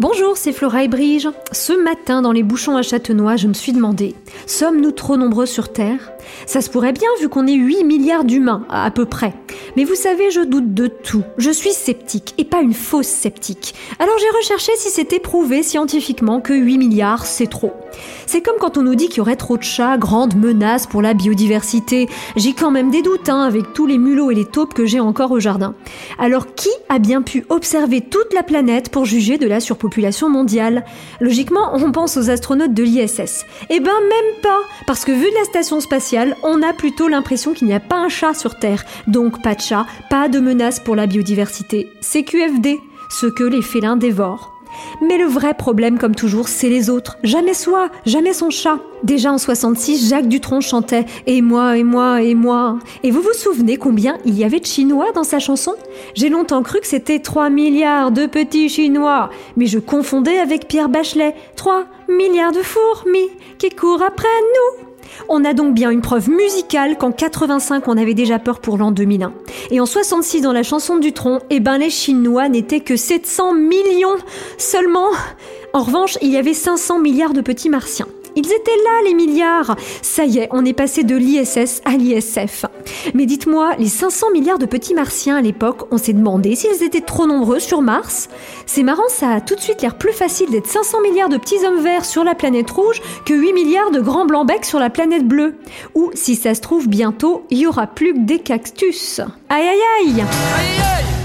Bonjour, c'est Flora et Brige. Ce matin, dans les bouchons à Châtenois, je me suis demandé sommes-nous trop nombreux sur Terre? Ça se pourrait bien vu qu'on est 8 milliards d'humains, à peu près. Mais vous savez, je doute de tout. Je suis sceptique, et pas une fausse sceptique. Alors j'ai recherché si c'était prouvé scientifiquement que 8 milliards, c'est trop. C'est comme quand on nous dit qu'il y aurait trop de chats, grande menace pour la biodiversité. J'ai quand même des doutes, hein, avec tous les mulots et les taupes que j'ai encore au jardin. Alors qui a bien pu observer toute la planète pour juger de la surpopulation mondiale? Logiquement, on pense aux astronautes de l'ISS. Eh ben même pas, parce que vu de la station spatiale, on a plutôt l'impression qu'il n'y a pas un chat sur Terre. Donc pas de chat, pas de menace pour la biodiversité. C'est QFD, ce que les félins dévorent. Mais le vrai problème, comme toujours, c'est les autres. Jamais soi, jamais son chat. Déjà en 66, Jacques Dutronc chantait Et moi, et moi, et moi. Et vous vous souvenez combien il y avait de Chinois dans sa chanson? J'ai longtemps cru que c'était 3 milliards de petits Chinois. Mais je confondais avec Pierre Bachelet. 3 milliards de fourmis qui courent après nous. On a donc bien une preuve musicale qu'en 85 on avait déjà peur pour l'an 2001. Et en 66 dans la chanson du tronc, eh ben les Chinois n'étaient que 700 millions seulement. En revanche, il y avait 500 milliards de petits martiens. Ils étaient là, les milliards Ça y est, on est passé de l'ISS à l'ISF. Mais dites-moi, les 500 milliards de petits martiens à l'époque, on s'est demandé s'ils étaient trop nombreux sur Mars? C'est marrant, ça a tout de suite l'air plus facile d'être 500 milliards de petits hommes verts sur la planète rouge que 8 milliards de grands blancs becs sur la planète bleue. Ou, si ça se trouve, bientôt, il y aura plus que des cactus. Aïe aïe aïe Aïe aïe